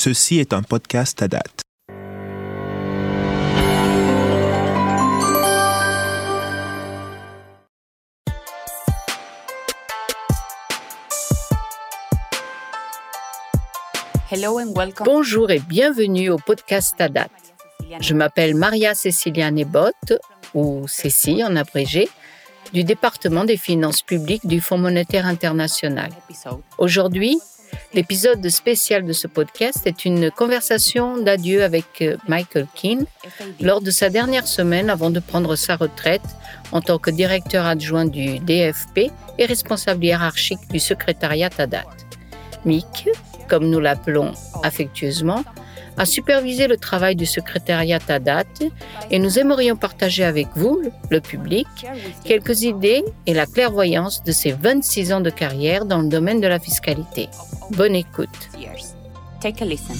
Ceci est un podcast à date. Bonjour et bienvenue au podcast à date. Je m'appelle Maria Cecilia Nebot, ou Cécile en abrégé, du département des finances publiques du Fonds monétaire international. Aujourd'hui, l'épisode spécial de ce podcast est une conversation d'adieu avec euh, Michael Keane lors de sa dernière semaine avant de prendre sa retraite en tant que directeur adjoint du DFP et responsable hiérarchique du secrétariat à date. Mick, comme nous l'appelons affectueusement, a supervisé le travail du secrétariat à date et nous aimerions partager avec vous, le public, quelques idées et la clairvoyance de ses 26 ans de carrière dans le domaine de la fiscalité. Bonne écoute. Take a listen.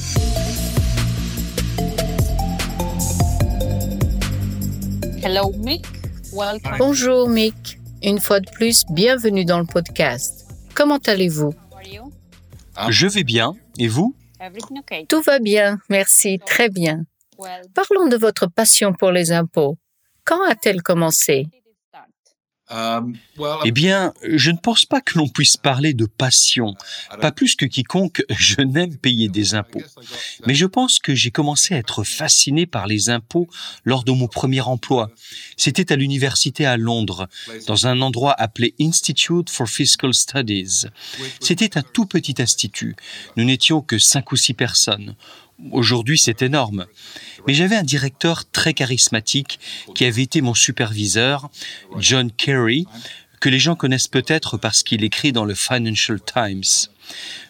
Hello Mick. Bonjour Mick. Une fois de plus, bienvenue dans le podcast. Comment allez-vous? Je vais bien. Et vous? Tout va bien, merci, très bien. Parlons de votre passion pour les impôts. Quand a-t-elle commencé? Eh bien, je ne pense pas que l'on puisse parler de passion. Pas plus que quiconque, je n'aime payer des impôts. Mais je pense que j'ai commencé à être fasciné par les impôts lors de mon premier emploi. C'était à l'université à Londres, dans un endroit appelé Institute for Fiscal Studies. C'était un tout petit institut. Nous n'étions que cinq ou six personnes. Aujourd'hui, c'est énorme. Mais j'avais un directeur très charismatique qui avait été mon superviseur, John Kerry, que les gens connaissent peut-être parce qu'il écrit dans le Financial Times.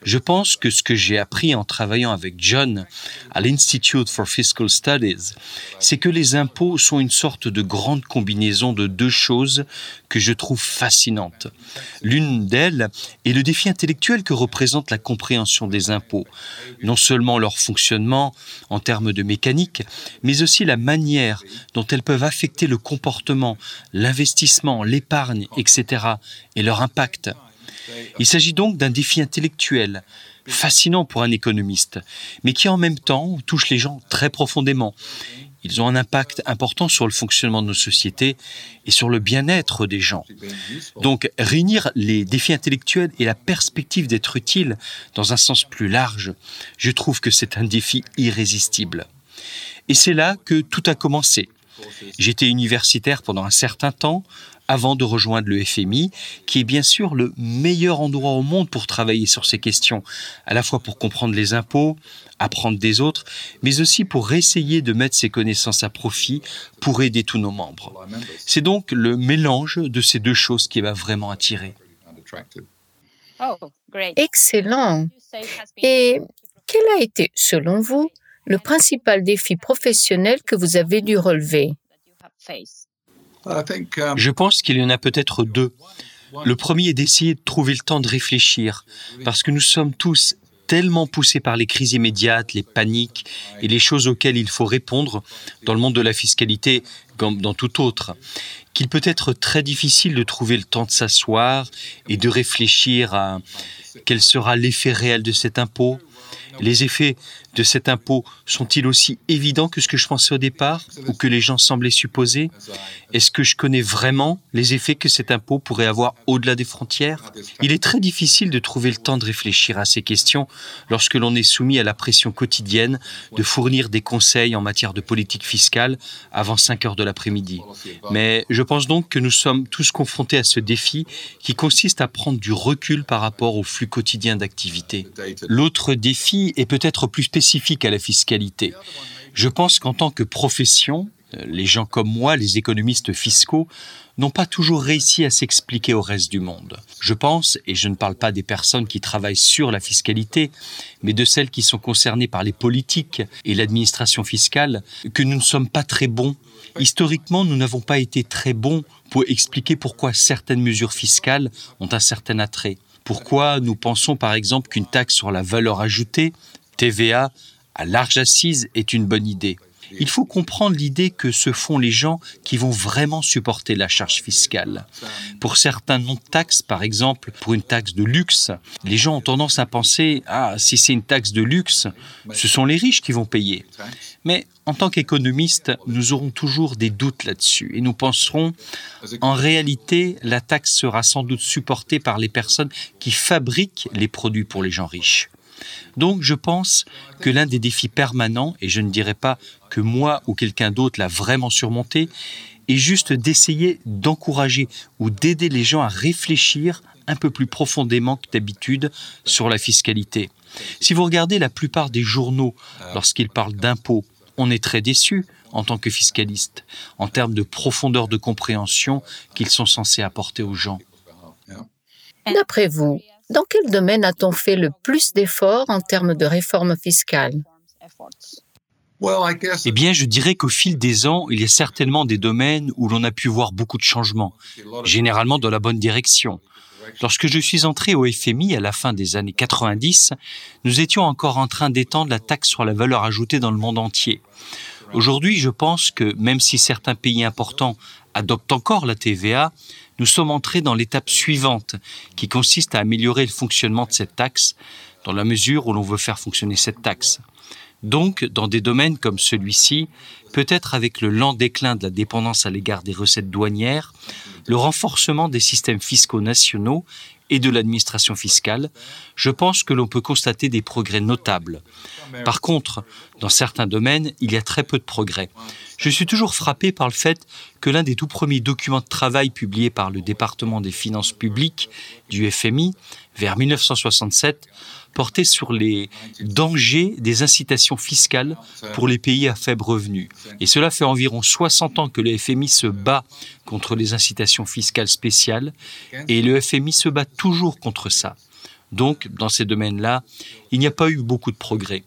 Je pense que ce que j'ai appris en travaillant avec John à l'Institute for Fiscal Studies, c'est que les impôts sont une sorte de grande combinaison de deux choses que je trouve fascinantes. L'une d'elles est le défi intellectuel que représente la compréhension des impôts, non seulement leur fonctionnement en termes de mécanique, mais aussi la manière dont elles peuvent affecter le comportement, l'investissement, l'épargne, etc., et leur impact. Il s'agit donc d'un défi intellectuel, fascinant pour un économiste, mais qui en même temps touche les gens très profondément. Ils ont un impact important sur le fonctionnement de nos sociétés et sur le bien-être des gens. Donc, réunir les défis intellectuels et la perspective d'être utile dans un sens plus large, je trouve que c'est un défi irrésistible. Et c'est là que tout a commencé. J'étais universitaire pendant un certain temps, avant de rejoindre le FMI, qui est bien sûr le meilleur endroit au monde pour travailler sur ces questions, à la fois pour comprendre les impôts, apprendre des autres, mais aussi pour essayer de mettre ses connaissances à profit pour aider tous nos membres. C'est donc le mélange de ces deux choses qui m'a vraiment attiré. Excellent. Et quel a été, selon vous, le principal défi professionnel que vous avez dû relever Je pense qu'il y en a peut-être deux. Le premier est d'essayer de trouver le temps de réfléchir, parce que nous sommes tous tellement poussés par les crises immédiates, les paniques et les choses auxquelles il faut répondre dans le monde de la fiscalité comme dans tout autre, qu'il peut être très difficile de trouver le temps de s'asseoir et de réfléchir à quel sera l'effet réel de cet impôt, les effets de cet impôt sont-ils aussi évidents que ce que je pensais au départ ou que les gens semblaient supposer? Est-ce que je connais vraiment les effets que cet impôt pourrait avoir au-delà des frontières? Il est très difficile de trouver le temps de réfléchir à ces questions lorsque l'on est soumis à la pression quotidienne de fournir des conseils en matière de politique fiscale avant 5 heures de l'après-midi. Mais je pense donc que nous sommes tous confrontés à ce défi qui consiste à prendre du recul par rapport au flux quotidien d'activité. L'autre défi est peut-être plus spécifique à la fiscalité. Je pense qu'en tant que profession, les gens comme moi, les économistes fiscaux, n'ont pas toujours réussi à s'expliquer au reste du monde. Je pense, et je ne parle pas des personnes qui travaillent sur la fiscalité, mais de celles qui sont concernées par les politiques et l'administration fiscale, que nous ne sommes pas très bons. Historiquement, nous n'avons pas été très bons pour expliquer pourquoi certaines mesures fiscales ont un certain attrait. Pourquoi nous pensons par exemple qu'une taxe sur la valeur ajoutée TVA à large assise est une bonne idée? Il faut comprendre l'idée que ce font les gens qui vont vraiment supporter la charge fiscale. Pour certains de taxes, par exemple, pour une taxe de luxe, les gens ont tendance à penser Ah, si c'est une taxe de luxe, ce sont les riches qui vont payer. Mais en tant qu'économistes, nous aurons toujours des doutes là-dessus et nous penserons en réalité, la taxe sera sans doute supportée par les personnes qui fabriquent les produits pour les gens riches. Donc je pense que l'un des défis permanents, et je ne dirais pas que moi ou quelqu'un d'autre l'a vraiment surmonté, est juste d'essayer d'encourager ou d'aider les gens à réfléchir un peu plus profondément que d'habitude sur la fiscalité. Si vous regardez la plupart des journaux lorsqu'ils parlent d'impôts, on est très déçu en tant que fiscaliste en termes de profondeur de compréhension qu'ils sont censés apporter aux gens. D'après vous, dans quel domaine a-t-on fait le plus d'efforts en termes de réforme fiscale? Eh bien, je dirais qu'au fil des ans, il y a certainement des domaines où l'on a pu voir beaucoup de changements, généralement dans la bonne direction. Lorsque je suis entré au FMI à la fin des années 90, nous étions encore en train d'étendre la taxe sur la valeur ajoutée dans le monde entier. Aujourd'hui, je pense que même si certains pays importants adoptent encore la TVA, nous sommes entrés dans l'étape suivante, qui consiste à améliorer le fonctionnement de cette taxe, dans la mesure où l'on veut faire fonctionner cette taxe. Donc, dans des domaines comme celui-ci, peut-être avec le lent déclin de la dépendance à l'égard des recettes douanières, le renforcement des systèmes fiscaux nationaux et de l'administration fiscale, je pense que l'on peut constater des progrès notables. Par contre, dans certains domaines, il y a très peu de progrès. Je suis toujours frappé par le fait que l'un des tout premiers documents de travail publiés par le département des finances publiques du FMI vers 1967 portait sur les dangers des incitations fiscales pour les pays à faible revenu. Et cela fait environ 60 ans que le FMI se bat contre les incitations fiscales spéciales et le FMI se bat toujours contre ça. Donc, dans ces domaines-là, il n'y a pas eu beaucoup de progrès.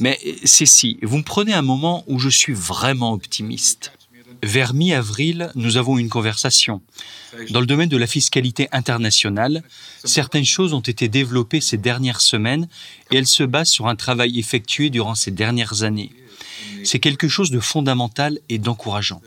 Mais Cécile, vous me prenez un moment où je suis vraiment optimiste. Vers mi-avril, nous avons une conversation. Dans le domaine de la fiscalité internationale, certaines choses ont été développées ces dernières semaines et elles se basent sur un travail effectué durant ces dernières années. C'est quelque chose de fondamental et d'encourageant.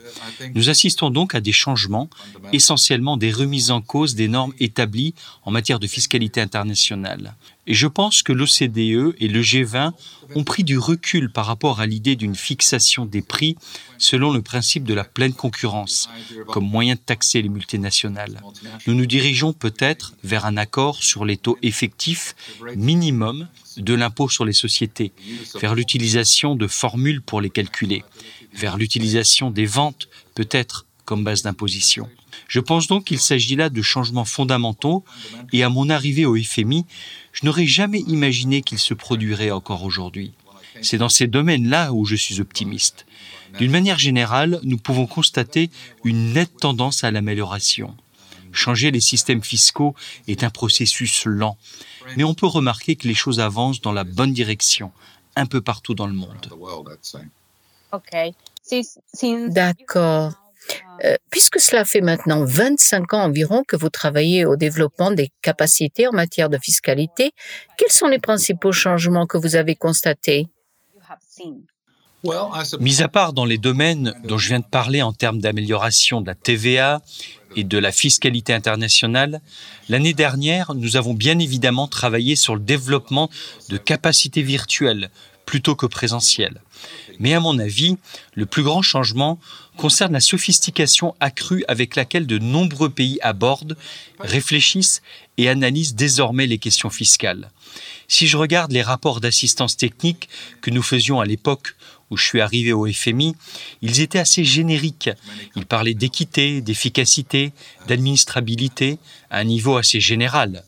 Nous assistons donc à des changements, essentiellement des remises en cause des normes établies en matière de fiscalité internationale. Et je pense que l'OCDE et le G20 ont pris du recul par rapport à l'idée d'une fixation des prix selon le principe de la pleine concurrence, comme moyen de taxer les multinationales. Nous nous dirigeons peut-être vers un accord sur les taux effectifs minimum de l'impôt sur les sociétés, vers l'utilisation de formules pour les calculer, vers l'utilisation des ventes peut-être comme base d'imposition. Je pense donc qu'il s'agit là de changements fondamentaux et à mon arrivée au FMI, je n'aurais jamais imaginé qu'il se produirait encore aujourd'hui. C'est dans ces domaines-là où je suis optimiste. D'une manière générale, nous pouvons constater une nette tendance à l'amélioration. Changer les systèmes fiscaux est un processus lent, mais on peut remarquer que les choses avancent dans la bonne direction, un peu partout dans le monde. D'accord. Euh, puisque cela fait maintenant 25 ans environ que vous travaillez au développement des capacités en matière de fiscalité, quels sont les principaux changements que vous avez constatés? Mis à part dans les domaines dont je viens de parler en termes d'amélioration de la TVA et de la fiscalité internationale, l'année dernière, nous avons bien évidemment travaillé sur le développement de capacités virtuelles plutôt que présentielles. Mais à mon avis, le plus grand changement concerne la sophistication accrue avec laquelle de nombreux pays abordent, réfléchissent et analysent désormais les questions fiscales. Si je regarde les rapports d'assistance technique que nous faisions à l'époque où je suis arrivé au FMI, ils étaient assez génériques. Ils parlaient d'équité, d'efficacité, d'administrabilité à un niveau assez général.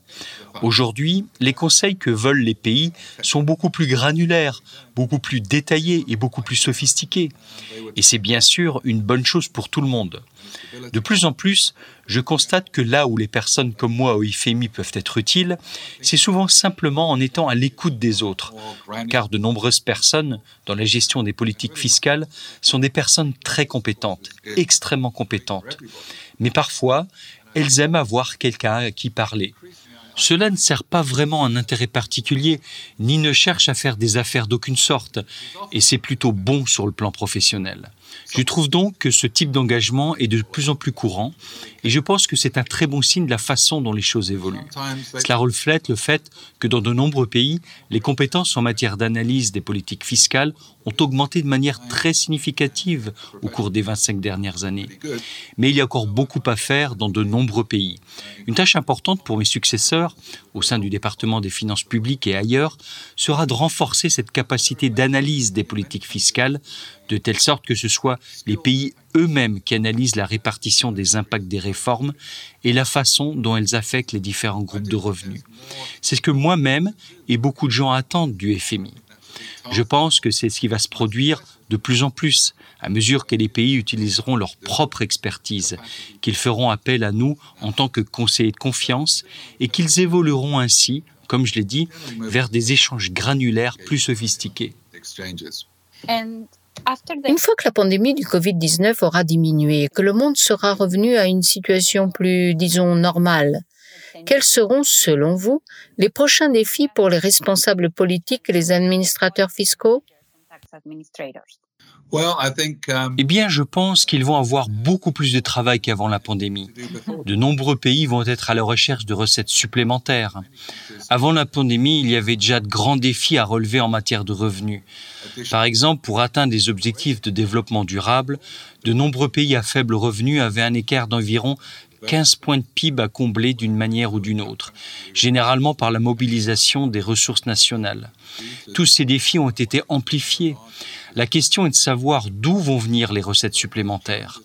Aujourd'hui, les conseils que veulent les pays sont beaucoup plus granulaires, beaucoup plus détaillés et beaucoup plus sophistiqués. Et c'est bien sûr une bonne chose pour tout le monde. De plus en plus, je constate que là où les personnes comme moi au IFEMI peuvent être utiles, c'est souvent simplement en étant à l'écoute des autres, car de nombreuses personnes dans la gestion des politiques fiscales sont des personnes très compétentes, extrêmement compétentes. Mais parfois, elles aiment avoir quelqu'un à qui parler, Cela ne sert pas vraiment un intérêt particulier, ni ne cherche à faire des affaires d'aucune sorte, et c'est plutôt bon sur le plan professionnel. Je trouve donc que ce type d'engagement est de plus en plus courant et je pense que c'est un très bon signe de la façon dont les choses évoluent. Cela reflète le fait que dans de nombreux pays, les compétences en matière d'analyse des politiques fiscales ont augmenté de manière très significative au cours des 25 dernières années. Mais il y a encore beaucoup à faire dans de nombreux pays. Une tâche importante pour mes successeurs, au sein du département des finances publiques et ailleurs, sera de renforcer cette capacité d'analyse des politiques fiscales de telle sorte que ce soit les pays eux-mêmes qui analysent la répartition des impacts des réformes et la façon dont elles affectent les différents groupes de revenus. C'est ce que moi-même et beaucoup de gens attendent du FMI. Je pense que c'est ce qui va se produire de plus en plus à mesure que les pays utiliseront leur propre expertise, qu'ils feront appel à nous en tant que conseillers de confiance et qu'ils évolueront ainsi, comme je l'ai dit, vers des échanges granulaires plus sophistiqués. Une fois que la pandémie du Covid-19 aura diminué et que le monde sera revenu à une situation plus, disons, normale, quels seront, selon vous, les prochains défis pour les responsables politiques et les administrateurs fiscaux? Eh bien, je pense qu'ils vont avoir beaucoup plus de travail qu'avant la pandémie. De nombreux pays vont être à la recherche de recettes supplémentaires. Avant la pandémie, il y avait déjà de grands défis à relever en matière de revenus. Par exemple, pour atteindre des objectifs de développement durable, de nombreux pays à faible revenu avaient un écart d'environ 15 points de PIB à combler d'une manière ou d'une autre, généralement par la mobilisation des ressources nationales. Tous ces défis ont été amplifiés. La question est de savoir d'où vont venir les recettes supplémentaires.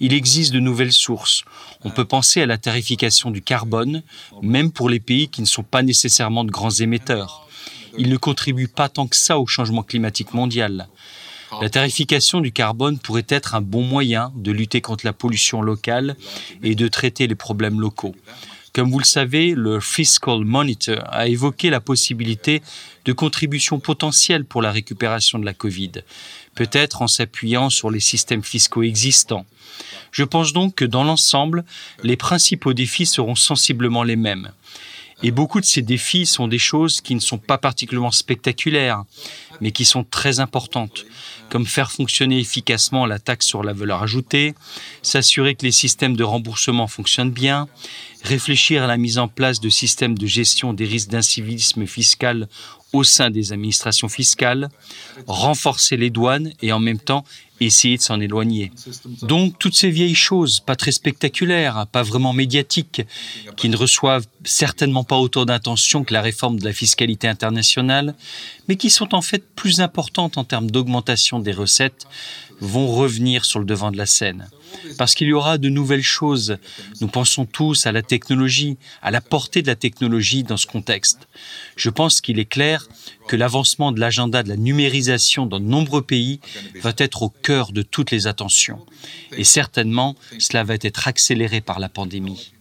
Il existe de nouvelles sources. On peut penser à la tarification du carbone, même pour les pays qui ne sont pas nécessairement de grands émetteurs. Il ne contribue pas tant que ça au changement climatique mondial. La tarification du carbone pourrait être un bon moyen de lutter contre la pollution locale et de traiter les problèmes locaux. Comme vous le savez, le Fiscal Monitor a évoqué la possibilité de contributions potentielles pour la récupération de la Covid, peut-être en s'appuyant sur les systèmes fiscaux existants. Je pense donc que dans l'ensemble, les principaux défis seront sensiblement les mêmes. Et beaucoup de ces défis sont des choses qui ne sont pas particulièrement spectaculaires, mais qui sont très importantes, comme faire fonctionner efficacement la taxe sur la valeur ajoutée, s'assurer que les systèmes de remboursement fonctionnent bien, réfléchir à la mise en place de systèmes de gestion des risques d'incivisme fiscal au sein des administrations fiscales, renforcer les douanes et en même temps essayer de s'en éloigner. Donc toutes ces vieilles choses, pas très spectaculaires, pas vraiment médiatiques, qui ne reçoivent certainement pas autant d'attention que la réforme de la fiscalité internationale, mais qui sont en fait plus importantes en termes d'augmentation des recettes, vont revenir sur le devant de la scène parce qu'il y aura de nouvelles choses. Nous pensons tous à la technologie, à la portée de la technologie dans ce contexte. Je pense qu'il est clair que l'avancement de l'agenda de la numérisation dans de nombreux pays va être au cœur de toutes les attentions. Et certainement, cela va être accéléré par la pandémie.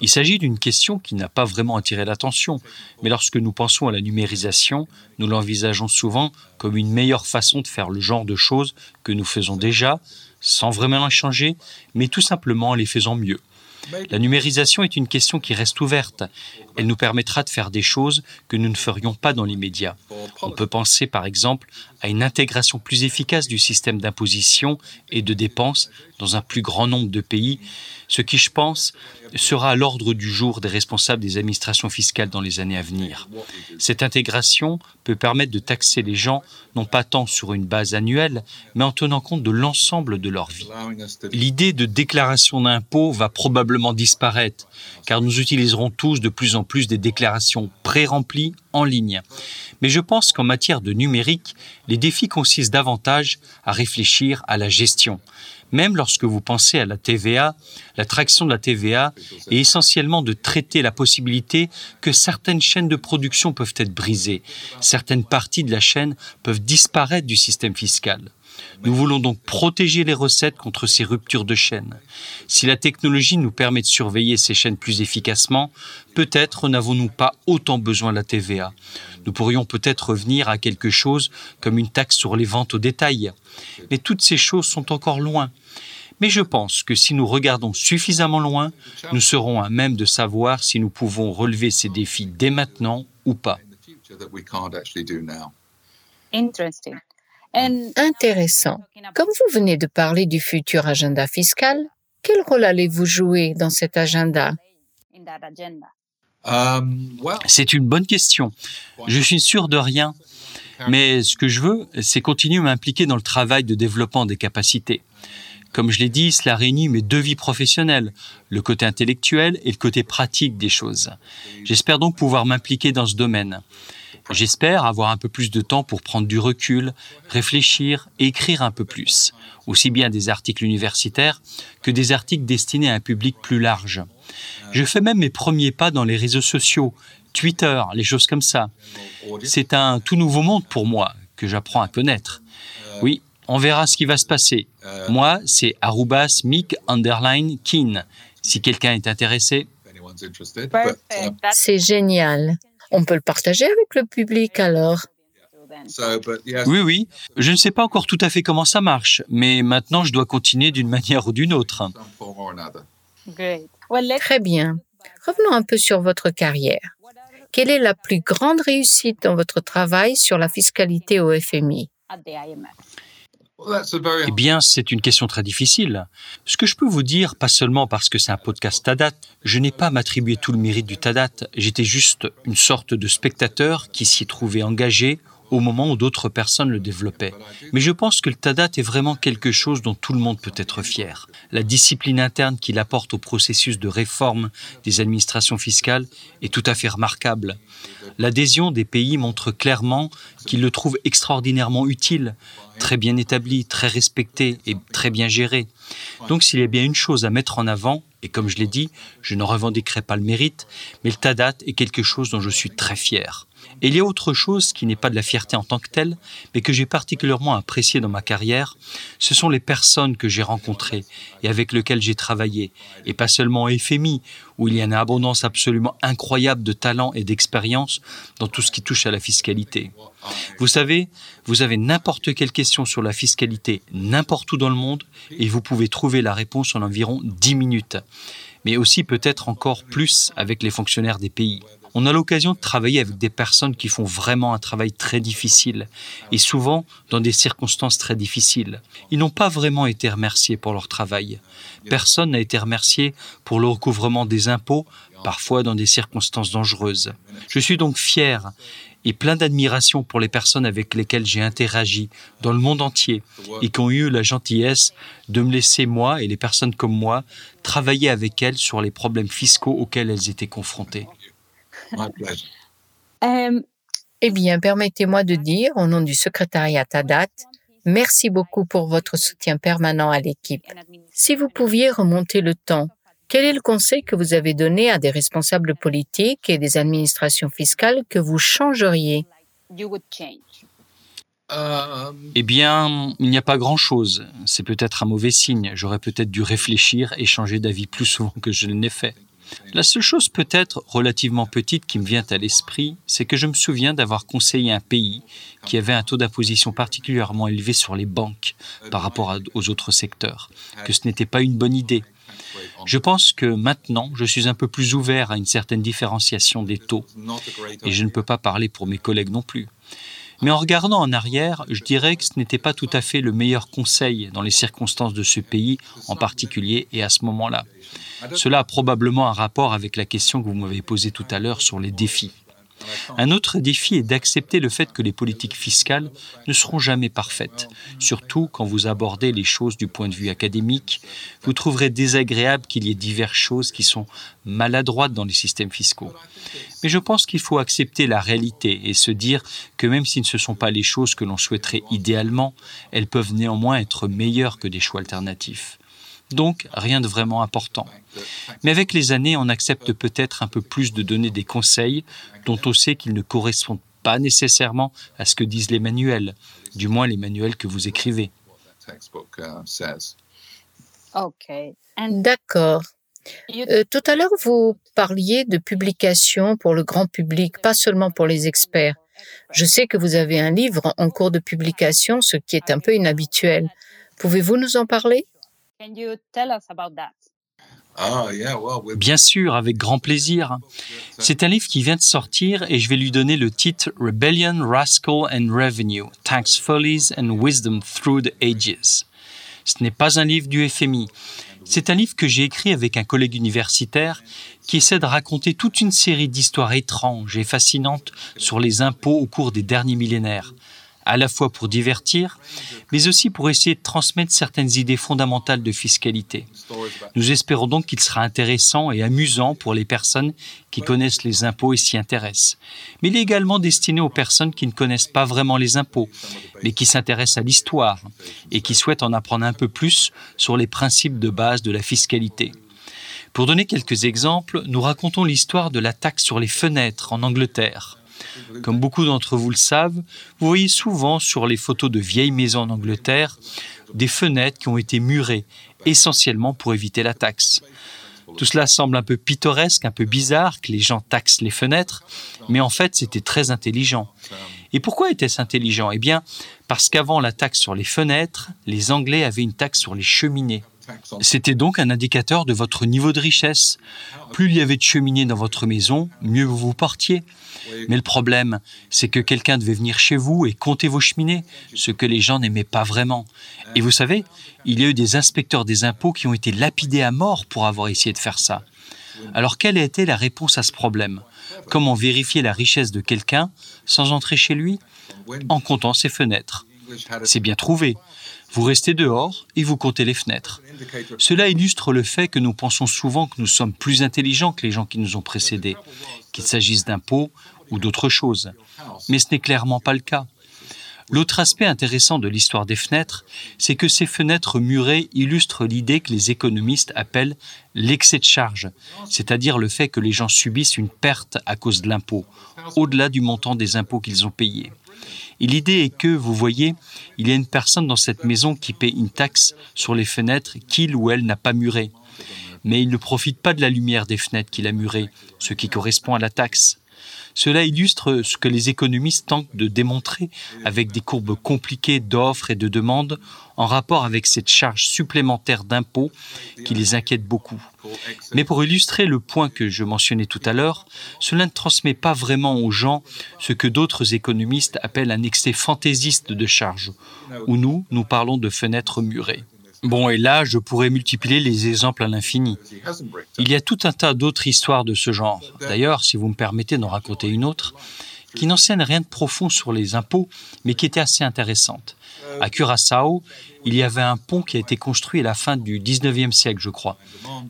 Il s'agit d'une question qui n'a pas vraiment attiré l'attention, mais lorsque nous pensons à la numérisation, nous l'envisageons souvent comme une meilleure façon de faire le genre de choses que nous faisons déjà, sans vraiment les changer, mais tout simplement en les faisant mieux. La numérisation est une question qui reste ouverte. Elle nous permettra de faire des choses que nous ne ferions pas dans l'immédiat. On peut penser par exemple à une intégration plus efficace du système d'imposition et de dépenses dans un plus grand nombre de pays, ce qui, je pense, sera à l'ordre du jour des responsables des administrations fiscales dans les années à venir. Cette intégration peut permettre de taxer les gens non pas tant sur une base annuelle, mais en tenant compte de l'ensemble de leur vie. L'idée de déclaration d'impôt va disparaître, car nous utiliserons tous de plus en plus des déclarations pré-remplies en ligne. Mais je pense qu'en matière de numérique, les défis consistent davantage à réfléchir à la gestion. Même lorsque vous pensez à la TVA, la traction de la TVA est essentiellement de traiter la possibilité que certaines chaînes de production peuvent être brisées, certaines parties de la chaîne peuvent disparaître du système fiscal. Nous voulons donc protéger les recettes contre ces ruptures de chaîne. Si la technologie nous permet de surveiller ces chaînes plus efficacement, peut-être n'avons-nous pas autant besoin de la TVA. Nous pourrions peut-être revenir à quelque chose comme une taxe sur les ventes au détail. Mais toutes ces choses sont encore loin. Mais je pense que si nous regardons suffisamment loin, nous serons à même de savoir si nous pouvons relever ces défis dès maintenant ou pas. Intéressant. Comme vous venez de parler du futur agenda fiscal, quel rôle allez-vous jouer dans cet agenda? Um, C'est une bonne question. Je suis sûr de rien. Mais ce que je veux, c'est continuer à m'impliquer dans le travail de développement des capacités. Comme je l'ai dit, cela réunit mes deux vies professionnelles, le côté intellectuel et le côté pratique des choses. J'espère donc pouvoir m'impliquer dans ce domaine. J'espère avoir un peu plus de temps pour prendre du recul, réfléchir et écrire un peu plus, aussi bien des articles universitaires que des articles destinés à un public plus large. Je fais même mes premiers pas dans les réseaux sociaux, Twitter, les choses comme ça. C'est un tout nouveau monde pour moi que j'apprends à connaître. Oui, on verra ce qui va se passer. Moi, c'est arubas mic underline keen. Si quelqu'un est intéressé. C'est génial. On peut le partager avec le public alors. Oui, oui. Je ne sais pas encore tout à fait comment ça marche, mais maintenant je dois continuer d'une manière ou d'une autre. Très bien. Revenons un peu sur votre carrière. Quelle est la plus grande réussite dans votre travail sur la fiscalité au FMI eh bien, c'est une question très difficile. Ce que je peux vous dire, pas seulement parce que c'est un podcast Tadat, je n'ai pas à m'attribuer tout le mérite du Tadat, j'étais juste une sorte de spectateur qui s'y trouvait engagé au moment où d'autres personnes le développaient. Mais je pense que le Tadat est vraiment quelque chose dont tout le monde peut être fier. La discipline interne qu'il apporte au processus de réforme des administrations fiscales est tout à fait remarquable. L'adhésion des pays montre clairement qu'ils le trouvent extraordinairement utile, très bien établi, très respecté et très bien géré. Donc s'il y a bien une chose à mettre en avant, et comme je l'ai dit, je ne revendiquerai pas le mérite, mais le Tadat est quelque chose dont je suis très fier. Et il y a autre chose qui n'est pas de la fierté en tant que telle, mais que j'ai particulièrement apprécié dans ma carrière, ce sont les personnes que j'ai rencontrées et avec lesquelles j'ai travaillé, et pas seulement FMI, où il y a une abondance absolument incroyable de talent et d'expérience dans tout ce qui touche à la fiscalité. Vous savez, vous avez n'importe quelle question sur la fiscalité n'importe où dans le monde, et vous pouvez trouver la réponse en environ 10 minutes, mais aussi peut-être encore plus avec les fonctionnaires des pays on a l'occasion de travailler avec des personnes qui font vraiment un travail très difficile et souvent dans des circonstances très difficiles. Ils n'ont pas vraiment été remerciés pour leur travail. Personne n'a été remercié pour le recouvrement des impôts, parfois dans des circonstances dangereuses. Je suis donc fier et plein d'admiration pour les personnes avec lesquelles j'ai interagi dans le monde entier et qui ont eu la gentillesse de me laisser, moi et les personnes comme moi, travailler avec elles sur les problèmes fiscaux auxquels elles étaient confrontées. Euh, eh bien, permettez-moi de dire, au nom du secrétariat TADAT, merci beaucoup pour votre soutien permanent à l'équipe. Si vous pouviez remonter le temps, quel est le conseil que vous avez donné à des responsables politiques et des administrations fiscales que vous changeriez? Eh bien, il n'y a pas grand-chose. C'est peut-être un mauvais signe. J'aurais peut-être dû réfléchir et changer d'avis plus souvent que je ne l'ai fait. La seule chose peut-être relativement petite qui me vient à l'esprit, c'est que je me souviens d'avoir conseillé un pays qui avait un taux d'imposition particulièrement élevé sur les banques par rapport aux autres secteurs, que ce n'était pas une bonne idée. Je pense que maintenant, je suis un peu plus ouvert à une certaine différenciation des taux, et je ne peux pas parler pour mes collègues non plus. Mais en regardant en arrière, je dirais que ce n'était pas tout à fait le meilleur conseil dans les circonstances de ce pays en particulier et à ce moment-là. Cela a probablement un rapport avec la question que vous m'avez posée tout à l'heure sur les défis. Un autre défi est d'accepter le fait que les politiques fiscales ne seront jamais parfaites. Surtout quand vous abordez les choses du point de vue académique, vous trouverez désagréable qu'il y ait diverses choses qui sont maladroites dans les systèmes fiscaux. Mais je pense qu'il faut accepter la réalité et se dire que même si ce ne sont pas les choses que l'on souhaiterait idéalement, elles peuvent néanmoins être meilleures que des choix alternatifs. Donc, rien de vraiment important. Mais avec les années, on accepte peut-être un peu plus de donner des conseils dont on sait qu'ils ne correspondent pas nécessairement à ce que disent les manuels, du moins les manuels que vous écrivez. D'accord. Euh, tout à l'heure, vous parliez de publications pour le grand public, pas seulement pour les experts. Je sais que vous avez un livre en cours de publication, ce qui est un peu inhabituel. Pouvez-vous nous en parler? Ah, Bien sûr, avec grand plaisir. C'est un livre qui vient de sortir et je vais lui donner le titre Rebellion, Rascal and Revenue, Tax Follies and Wisdom Through the Ages. Ce n'est pas un livre du FMI. C'est un livre que j'ai écrit avec un collègue universitaire qui essaie de raconter toute une série d'histoires étranges et fascinantes sur les impôts au cours des derniers millénaires à la fois pour divertir, mais aussi pour essayer de transmettre certaines idées fondamentales de fiscalité. Nous espérons donc qu'il sera intéressant et amusant pour les personnes qui connaissent les impôts et s'y intéressent. Mais il est également destiné aux personnes qui ne connaissent pas vraiment les impôts, mais qui s'intéressent à l'histoire et qui souhaitent en apprendre un peu plus sur les principes de base de la fiscalité. Pour donner quelques exemples, nous racontons l'histoire de la taxe sur les fenêtres en Angleterre. Comme beaucoup d'entre vous le savent, vous voyez souvent sur les photos de vieilles maisons en Angleterre des fenêtres qui ont été murées, essentiellement pour éviter la taxe. Tout cela semble un peu pittoresque, un peu bizarre que les gens taxent les fenêtres, mais en fait c'était très intelligent. Et pourquoi était-ce intelligent? Eh bien, parce qu'avant la taxe sur les fenêtres, les Anglais avaient une taxe sur les cheminées. C'était donc un indicateur de votre niveau de richesse. Plus il y avait de cheminées dans votre maison, mieux vous vous portiez. Mais le problème, c'est que quelqu'un devait venir chez vous et compter vos cheminées, ce que les gens n'aimaient pas vraiment. Et vous savez, il y a eu des inspecteurs des impôts qui ont été lapidés à mort pour avoir essayé de faire ça. Alors quelle a été la réponse à ce problème? Comment vérifier la richesse de quelqu'un sans entrer chez lui? En comptant ses fenêtres. C'est bien trouvé. Vous restez dehors et vous comptez les fenêtres. Cela illustre le fait que nous pensons souvent que nous sommes plus intelligents que les gens qui nous ont précédés, qu'il s'agisse d'impôts ou d'autres choses. Mais ce n'est clairement pas le cas. L'autre aspect intéressant de l'histoire des fenêtres, c'est que ces fenêtres murées illustrent l'idée que les économistes appellent l'excès de charge, c'est-à-dire le fait que les gens subissent une perte à cause de l'impôt, au-delà du montant des impôts qu'ils ont payés. Et l'idée est que, vous voyez, il y a une personne dans cette maison qui paie une taxe sur les fenêtres qu'il ou elle n'a pas murées. Mais il ne profite pas de la lumière des fenêtres qu'il a murées, ce qui correspond à la taxe. Cela illustre ce que les économistes tentent de démontrer avec des courbes compliquées d'offres et de demandes en rapport avec cette charge supplémentaire d'impôts qui les inquiète beaucoup. Mais pour illustrer le point que je mentionnais tout à l'heure, cela ne transmet pas vraiment aux gens ce que d'autres économistes appellent un excès fantaisiste de charge, où nous, nous parlons de fenêtres murées. Bon, et là, je pourrais multiplier les exemples à l'infini. Il y a tout un tas d'autres histoires de ce genre. D'ailleurs, si vous me permettez d'en raconter une autre, qui n'enseigne rien de profond sur les impôts, mais qui était assez intéressante. À Curaçao, il y avait un pont qui a été construit à la fin du 19e siècle, je crois.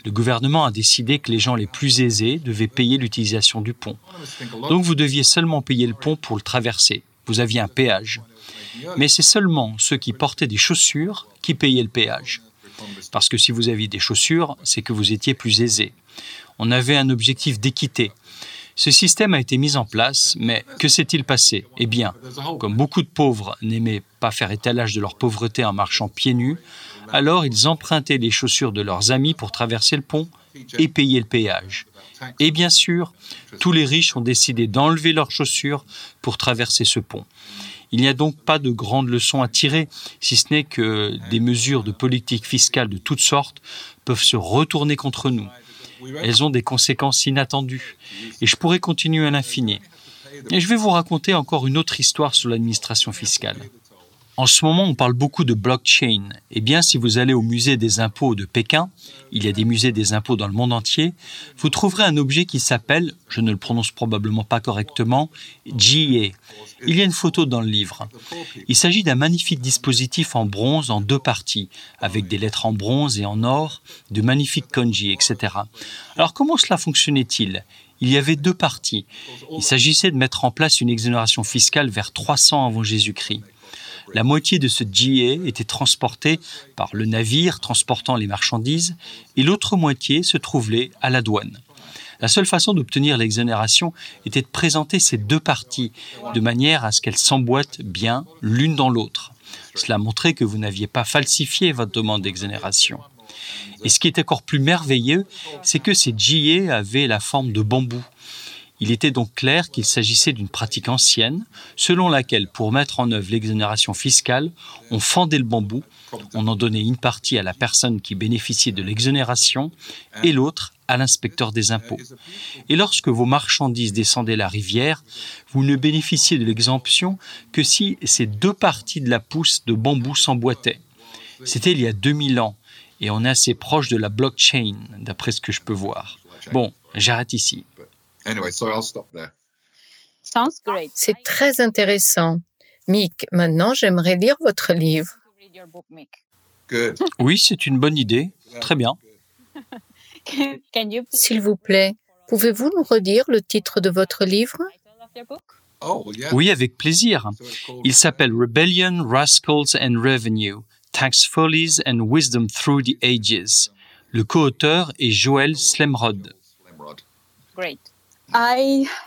Le gouvernement a décidé que les gens les plus aisés devaient payer l'utilisation du pont. Donc vous deviez seulement payer le pont pour le traverser. Vous aviez un péage. Mais c'est seulement ceux qui portaient des chaussures qui payaient le péage. Parce que si vous aviez des chaussures, c'est que vous étiez plus aisé. On avait un objectif d'équité. Ce système a été mis en place, mais que s'est-il passé? Eh bien, comme beaucoup de pauvres n'aimaient pas faire étalage de leur pauvreté en marchant pieds nus, alors ils empruntaient les chaussures de leurs amis pour traverser le pont et payer le péage. Et bien sûr, tous les riches ont décidé d'enlever leurs chaussures pour traverser ce pont. Il n'y a donc pas de grandes leçons à tirer, si ce n'est que des mesures de politique fiscale de toutes sortes peuvent se retourner contre nous. Elles ont des conséquences inattendues. Et je pourrais continuer à l'infini. Et je vais vous raconter encore une autre histoire sur l'administration fiscale. En ce moment, on parle beaucoup de blockchain. Eh bien, si vous allez au musée des impôts de Pékin, il y a des musées des impôts dans le monde entier, vous trouverez un objet qui s'appelle, je ne le prononce probablement pas correctement, GA. Il y a une photo dans le livre. Il s'agit d'un magnifique dispositif en bronze en deux parties, avec des lettres en bronze et en or, de magnifiques kanji, etc. Alors comment cela fonctionnait-il? Il y avait deux parties. Il s'agissait de mettre en place une exonération fiscale vers 300 avant Jésus-Christ. La moitié de ce GA était transportée par le navire transportant les marchandises et l'autre moitié se trouvait à la douane. La seule façon d'obtenir l'exonération était de présenter ces deux parties de manière à ce qu'elles s'emboîtent bien l'une dans l'autre. Cela montrait que vous n'aviez pas falsifié votre demande d'exonération. Et ce qui est encore plus merveilleux, c'est que ces GA avaient la forme de bambou. Il était donc clair qu'il s'agissait d'une pratique ancienne, selon laquelle, pour mettre en œuvre l'exonération fiscale, on fendait le bambou, on en donnait une partie à la personne qui bénéficiait de l'exonération et l'autre à l'inspecteur des impôts. Et lorsque vos marchandises descendaient la rivière, vous ne bénéficiez de l'exemption que si ces deux parties de la pousse de bambou s'emboîtaient. C'était il y a 2000 ans, et on est assez proche de la blockchain, d'après ce que je peux voir. Bon, j'arrête ici. C'est très intéressant. Mick, maintenant j'aimerais lire votre livre. Oui, c'est une bonne idée. Très bien. S'il vous plaît, pouvez-vous nous redire le titre de votre livre? Oh, Oui, avec plaisir. Il s'appelle Rebellion, Rascals and Revenue, Tax Follies and Wisdom Through the Ages. Le co-auteur est Joël Slemrod.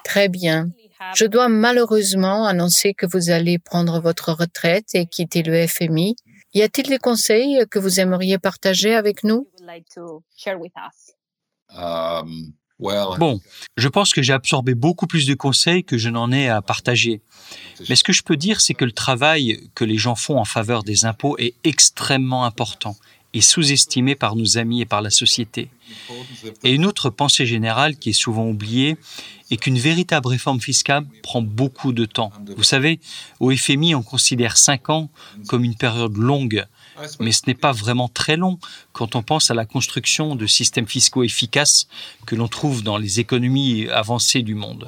Très bien. Je dois malheureusement annoncer que vous allez prendre votre retraite et quitter le FMI. Y a-t-il des conseils que vous aimeriez partager avec nous? Um, Bon, je pense que j'ai absorbé beaucoup plus de conseils que je n'en ai à partager. Mais ce que je peux dire, c'est que le travail que les gens font en faveur des impôts est extrêmement important et sous-estimé par nos amis et par la société. Et une autre pensée générale qui est souvent oubliée est qu'une véritable réforme fiscale prend beaucoup de temps. Vous savez, au FMI, on considère cinq ans comme une période longue, mais ce n'est pas vraiment très long quand on pense à la construction de systèmes fiscaux efficaces que l'on trouve dans les économies avancées du monde.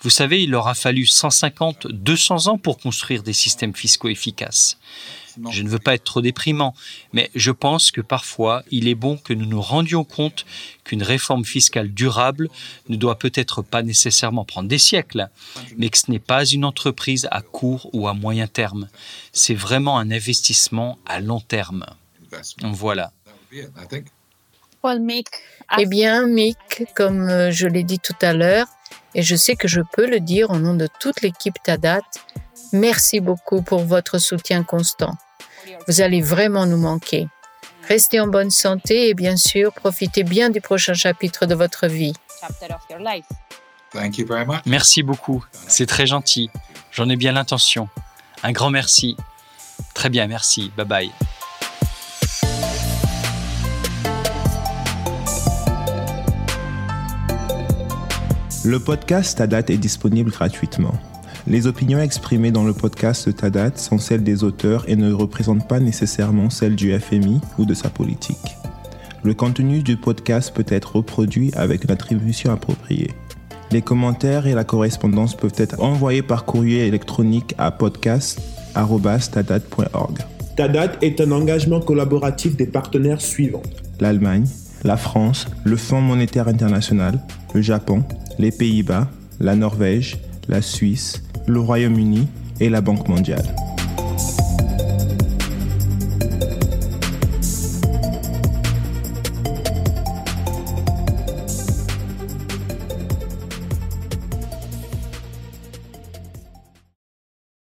Vous savez, il leur a fallu 150, 200 ans pour construire des systèmes fiscaux efficaces. Je ne veux pas être trop déprimant, mais je pense que parfois il est bon que nous nous rendions compte qu'une réforme fiscale durable ne doit peut-être pas nécessairement prendre des siècles, mais que ce n'est pas une entreprise à court ou à moyen terme. C'est vraiment un investissement à long terme. Voilà. Eh bien, Mick, comme euh, je l'ai dit tout à l'heure, et je sais que je peux le dire au nom de toute l'équipe Tadat, merci beaucoup pour votre soutien constant. Vous allez vraiment nous manquer. Restez en bonne santé et bien sûr, profitez bien du prochain chapitre de votre vie. Merci beaucoup. C'est très gentil. J'en ai bien l'intention. Un grand merci. Très bien, merci. Bye bye. Le podcast à date est disponible gratuitement. Les opinions exprimées dans le podcast Tadat sont celles des auteurs et ne représentent pas nécessairement celles du FMI ou de sa politique. Le contenu du podcast peut être reproduit avec une attribution appropriée. Les commentaires et la correspondance peuvent être envoyés par courrier électronique à podcast.tadat.org. Tadat est un engagement collaboratif des partenaires suivants. L'Allemagne, la France, le Fonds monétaire international, le Japon, les Pays-Bas, la Norvège, la Suisse, le Royaume-Uni et la Banque mondiale.